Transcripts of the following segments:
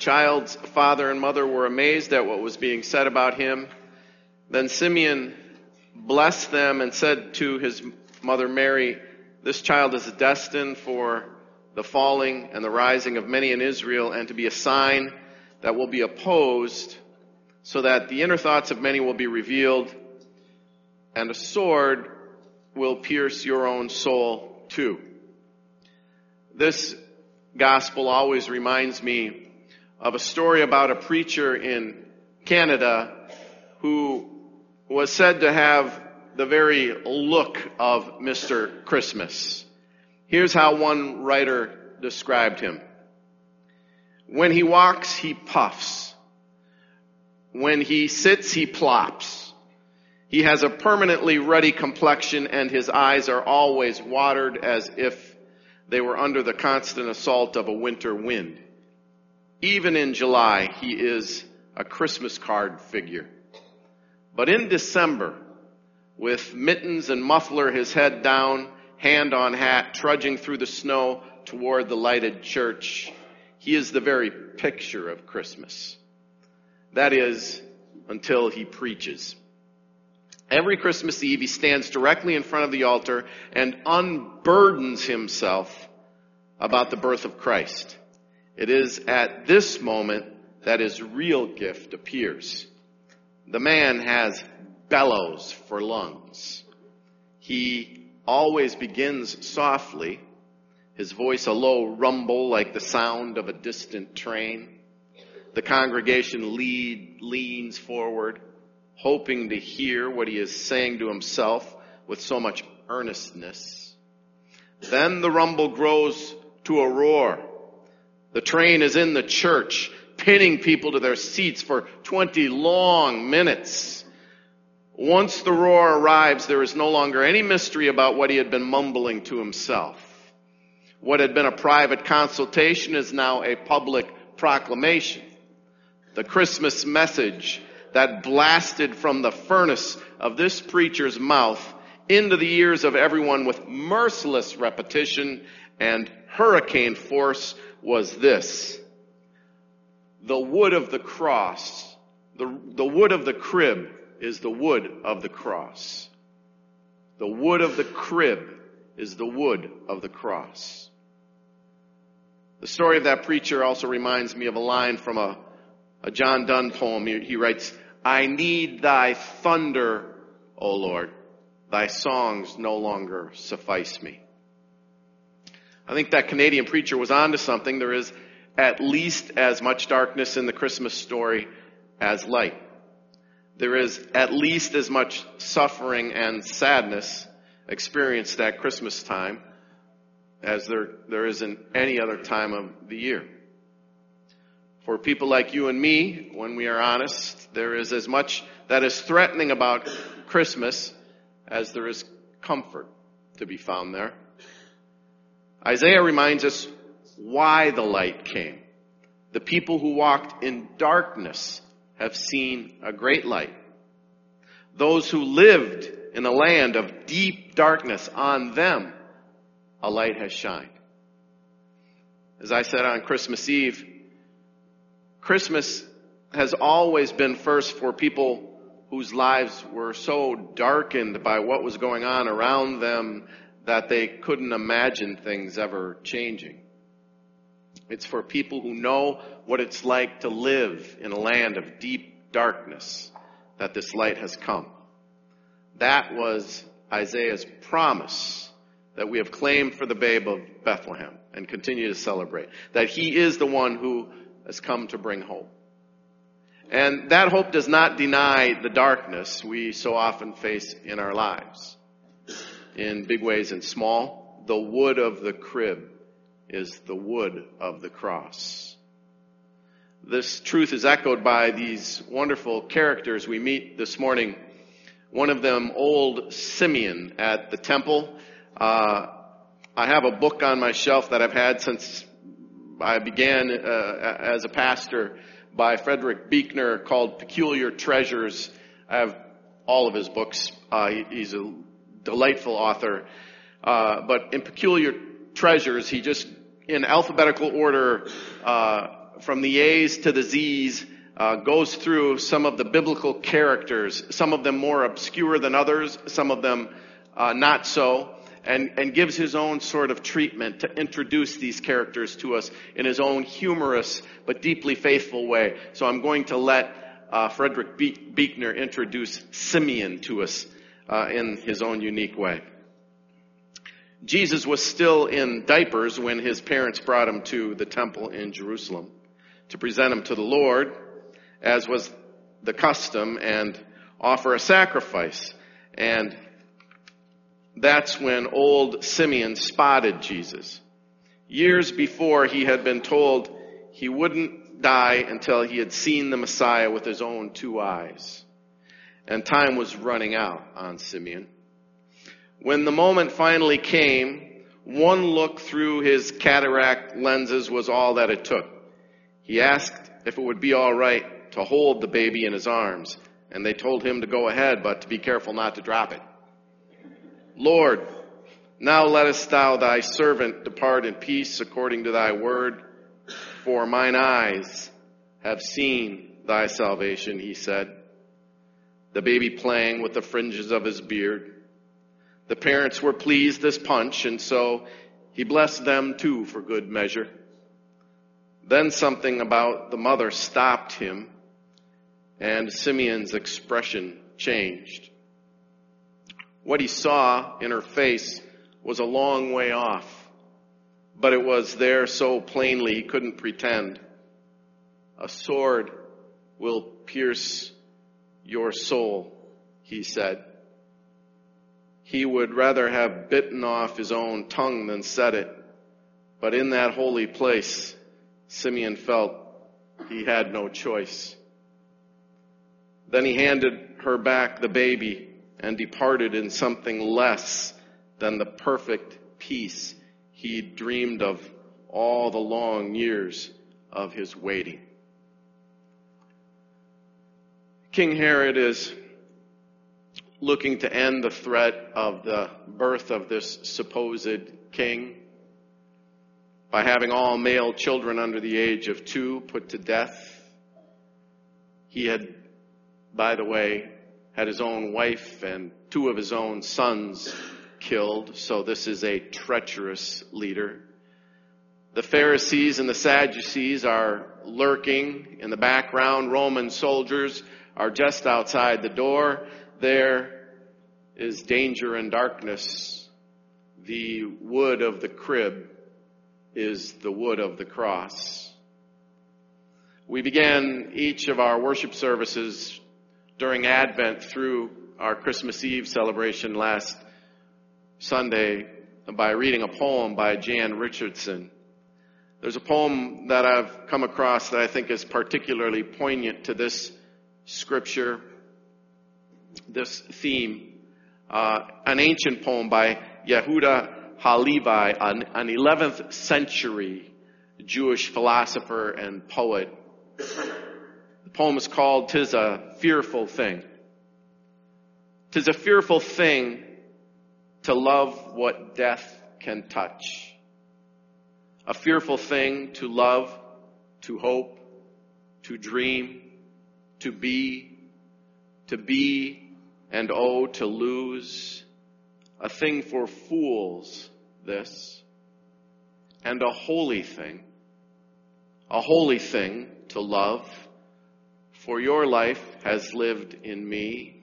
child's father and mother were amazed at what was being said about him. Then Simeon blessed them and said to his mother Mary, This child is destined for the falling and the rising of many in Israel and to be a sign that will be opposed so that the inner thoughts of many will be revealed and a sword will pierce your own soul too. This gospel always reminds me of a story about a preacher in Canada who was said to have the very look of Mr. Christmas. Here's how one writer described him. When he walks, he puffs. When he sits, he plops. He has a permanently ruddy complexion and his eyes are always watered as if they were under the constant assault of a winter wind. Even in July, he is a Christmas card figure. But in December, with mittens and muffler, his head down, hand on hat, trudging through the snow toward the lighted church, he is the very picture of Christmas. That is, until he preaches. Every Christmas Eve, he stands directly in front of the altar and unburdens himself about the birth of Christ. It is at this moment that his real gift appears. The man has bellows for lungs. He always begins softly, his voice a low rumble like the sound of a distant train. The congregation lead, leans forward hoping to hear what he is saying to himself with so much earnestness. Then the rumble grows to a roar. The train is in the church, pinning people to their seats for 20 long minutes. Once the roar arrives, there is no longer any mystery about what he had been mumbling to himself. What had been a private consultation is now a public proclamation. The Christmas message that blasted from the furnace of this preacher's mouth into the ears of everyone with merciless repetition and hurricane force was this. The wood of the cross, the, the wood of the crib is the wood of the cross. The wood of the crib is the wood of the cross. The story of that preacher also reminds me of a line from a a John Donne poem. He, he writes, I need thy thunder, O Lord. Thy songs no longer suffice me. I think that Canadian preacher was onto something. There is at least as much darkness in the Christmas story as light. There is at least as much suffering and sadness experienced at Christmas time as there, there is in any other time of the year. For people like you and me, when we are honest, there is as much that is threatening about Christmas as there is comfort to be found there. Isaiah reminds us why the light came. The people who walked in darkness have seen a great light. Those who lived in a land of deep darkness, on them a light has shined. As I said on Christmas Eve, Christmas has always been first for people whose lives were so darkened by what was going on around them that they couldn't imagine things ever changing. It's for people who know what it's like to live in a land of deep darkness that this light has come. That was Isaiah's promise that we have claimed for the babe of Bethlehem and continue to celebrate. That he is the one who has come to bring hope. And that hope does not deny the darkness we so often face in our lives. In big ways and small, the wood of the crib is the wood of the cross. This truth is echoed by these wonderful characters we meet this morning. One of them, old Simeon at the temple. Uh, I have a book on my shelf that I've had since I began uh, as a pastor by Frederick Buechner called Peculiar Treasures. I have all of his books. Uh, he, he's a delightful author. Uh, but in Peculiar Treasures, he just, in alphabetical order, uh, from the A's to the Z's, uh, goes through some of the biblical characters, some of them more obscure than others, some of them uh, not so, and, and gives his own sort of treatment to introduce these characters to us in his own humorous but deeply faithful way. So I'm going to let uh, Frederick Be- Buechner introduce Simeon to us uh, in his own unique way. Jesus was still in diapers when his parents brought him to the temple in Jerusalem to present him to the Lord, as was the custom, and offer a sacrifice. And that's when old Simeon spotted Jesus. Years before, he had been told he wouldn't die until he had seen the Messiah with his own two eyes. And time was running out on Simeon. When the moment finally came, one look through his cataract lenses was all that it took. He asked if it would be all right to hold the baby in his arms, and they told him to go ahead, but to be careful not to drop it. Lord, now lettest thou thy servant depart in peace according to thy word, for mine eyes have seen thy salvation, he said. The baby playing with the fringes of his beard. The parents were pleased as punch, and so he blessed them too for good measure. Then something about the mother stopped him, and Simeon's expression changed. What he saw in her face was a long way off, but it was there so plainly he couldn't pretend. A sword will pierce your soul, he said. He would rather have bitten off his own tongue than said it, but in that holy place, Simeon felt he had no choice. Then he handed her back the baby and departed in something less than the perfect peace he dreamed of all the long years of his waiting. King Herod is looking to end the threat of the birth of this supposed king by having all male children under the age of two put to death. He had, by the way, had his own wife and two of his own sons killed, so this is a treacherous leader. The Pharisees and the Sadducees are lurking in the background. Roman soldiers are just outside the door. There is danger and darkness. The wood of the crib is the wood of the cross. We began each of our worship services during Advent through our Christmas Eve celebration last Sunday by reading a poem by Jan Richardson. There's a poem that I've come across that I think is particularly poignant to this scripture, this theme. Uh, an ancient poem by Yehuda Halevi, an, an 11th century Jewish philosopher and poet. The poem is called Tis a Fearful Thing. Tis a fearful thing to love what death can touch. A fearful thing to love, to hope, to dream, to be, to be, and oh, to lose a thing for fools, this, and a holy thing, a holy thing to love, for your life has lived in me,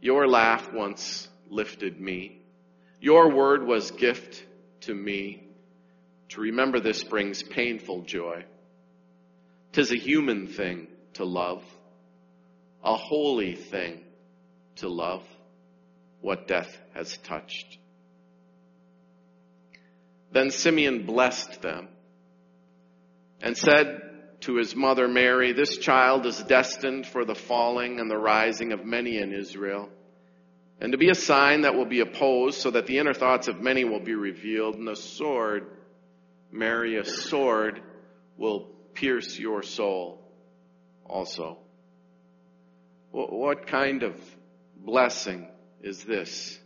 your laugh once lifted me, your word was gift to me. To remember this brings painful joy. Tis a human thing to love, a holy thing to love what death has touched. Then Simeon blessed them and said to his mother Mary, This child is destined for the falling and the rising of many in Israel, and to be a sign that will be opposed, so that the inner thoughts of many will be revealed, and the sword, Mary, a sword, will pierce your soul also. What kind of blessing is this.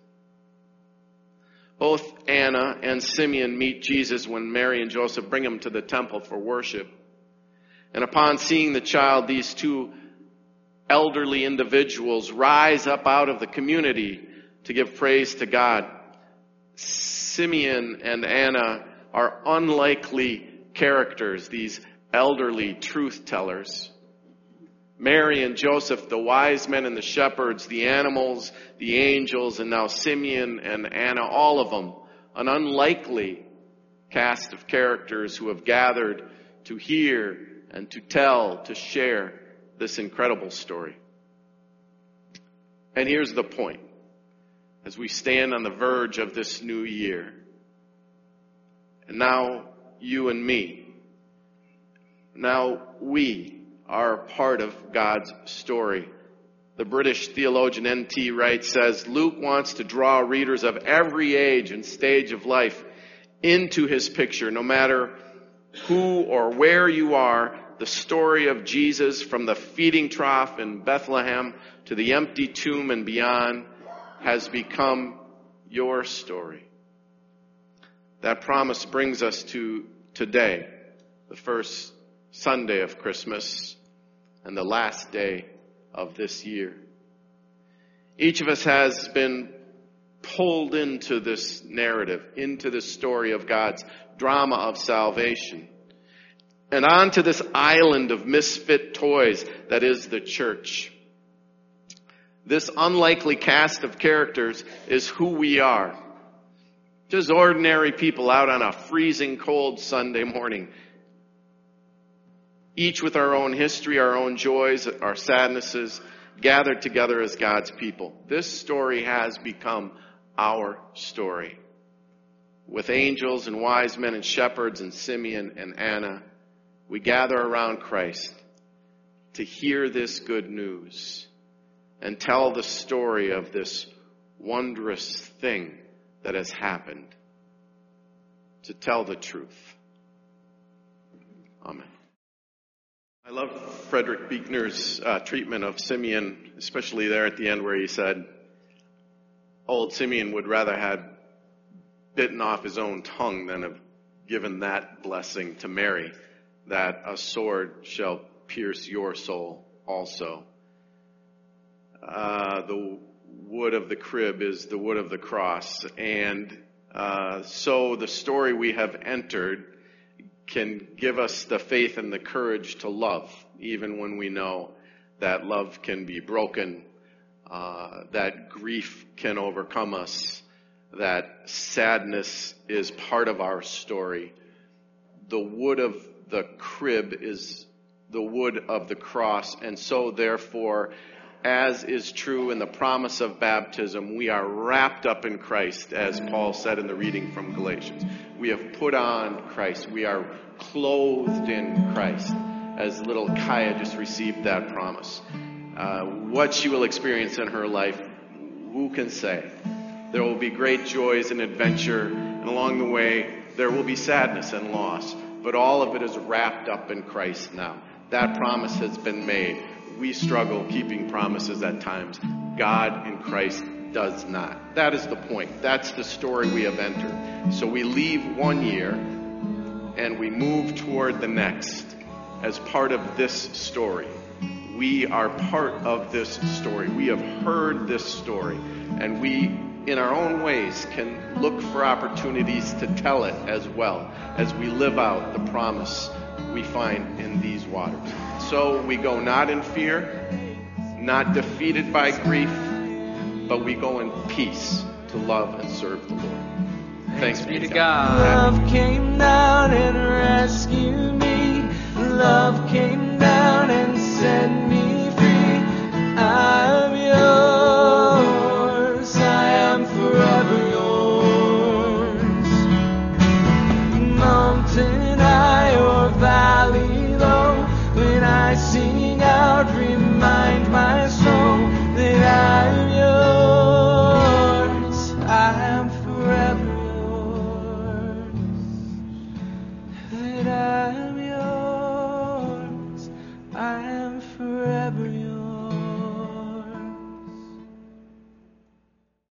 Both Anna and Simeon meet Jesus when Mary and Joseph bring him to the temple for worship. And upon seeing the child, these two elderly individuals rise up out of the community to give praise to God. Simeon and Anna are unlikely characters, these elderly truth tellers. Mary and Joseph, the wise men and the shepherds, the animals, the angels, and now Simeon and Anna, all of them, an unlikely cast of characters who have gathered to hear and to tell, to share this incredible story. And here's the point. As we stand on the verge of this new year, and now you and me, now we are part of God's story. The British theologian N.T. Wright says Luke wants to draw readers of every age and stage of life into his picture, no matter who or where you are. The story of Jesus from the feeding trough in Bethlehem to the empty tomb and beyond has become your story. That promise brings us to today, the first Sunday of Christmas and the last day of this year. Each of us has been pulled into this narrative, into this story of God's drama of salvation, and onto this island of misfit toys that is the church. This unlikely cast of characters is who we are. Just ordinary people out on a freezing cold Sunday morning each with our own history, our own joys, our sadnesses, gathered together as God's people. This story has become our story. With angels and wise men and shepherds and Simeon and Anna, we gather around Christ to hear this good news and tell the story of this wondrous thing that has happened. To tell the truth. Amen. I love Frederick Buechner's uh, treatment of Simeon, especially there at the end where he said, old Simeon would rather have bitten off his own tongue than have given that blessing to Mary, that a sword shall pierce your soul also. Uh, the wood of the crib is the wood of the cross. And uh, so the story we have entered can give us the faith and the courage to love, even when we know that love can be broken, uh, that grief can overcome us, that sadness is part of our story. The wood of the crib is the wood of the cross, and so therefore, as is true in the promise of baptism, we are wrapped up in Christ, as Paul said in the reading from Galatians. We have put on Christ. We are clothed in Christ, as little Kaya just received that promise. Uh, what she will experience in her life, who can say? There will be great joys and adventure, and along the way, there will be sadness and loss, but all of it is wrapped up in Christ now. That promise has been made we struggle keeping promises at times. God in Christ does not. That is the point. That's the story we have entered. So we leave one year and we move toward the next as part of this story. We are part of this story. We have heard this story and we in our own ways can look for opportunities to tell it as well as we live out the promise we find in these waters. So we go not in fear, not defeated by grief, but we go in peace to love and serve the Lord. Thanks, Thanks be to God. Love came down and rescued me. Love came down and set me free. I am yours.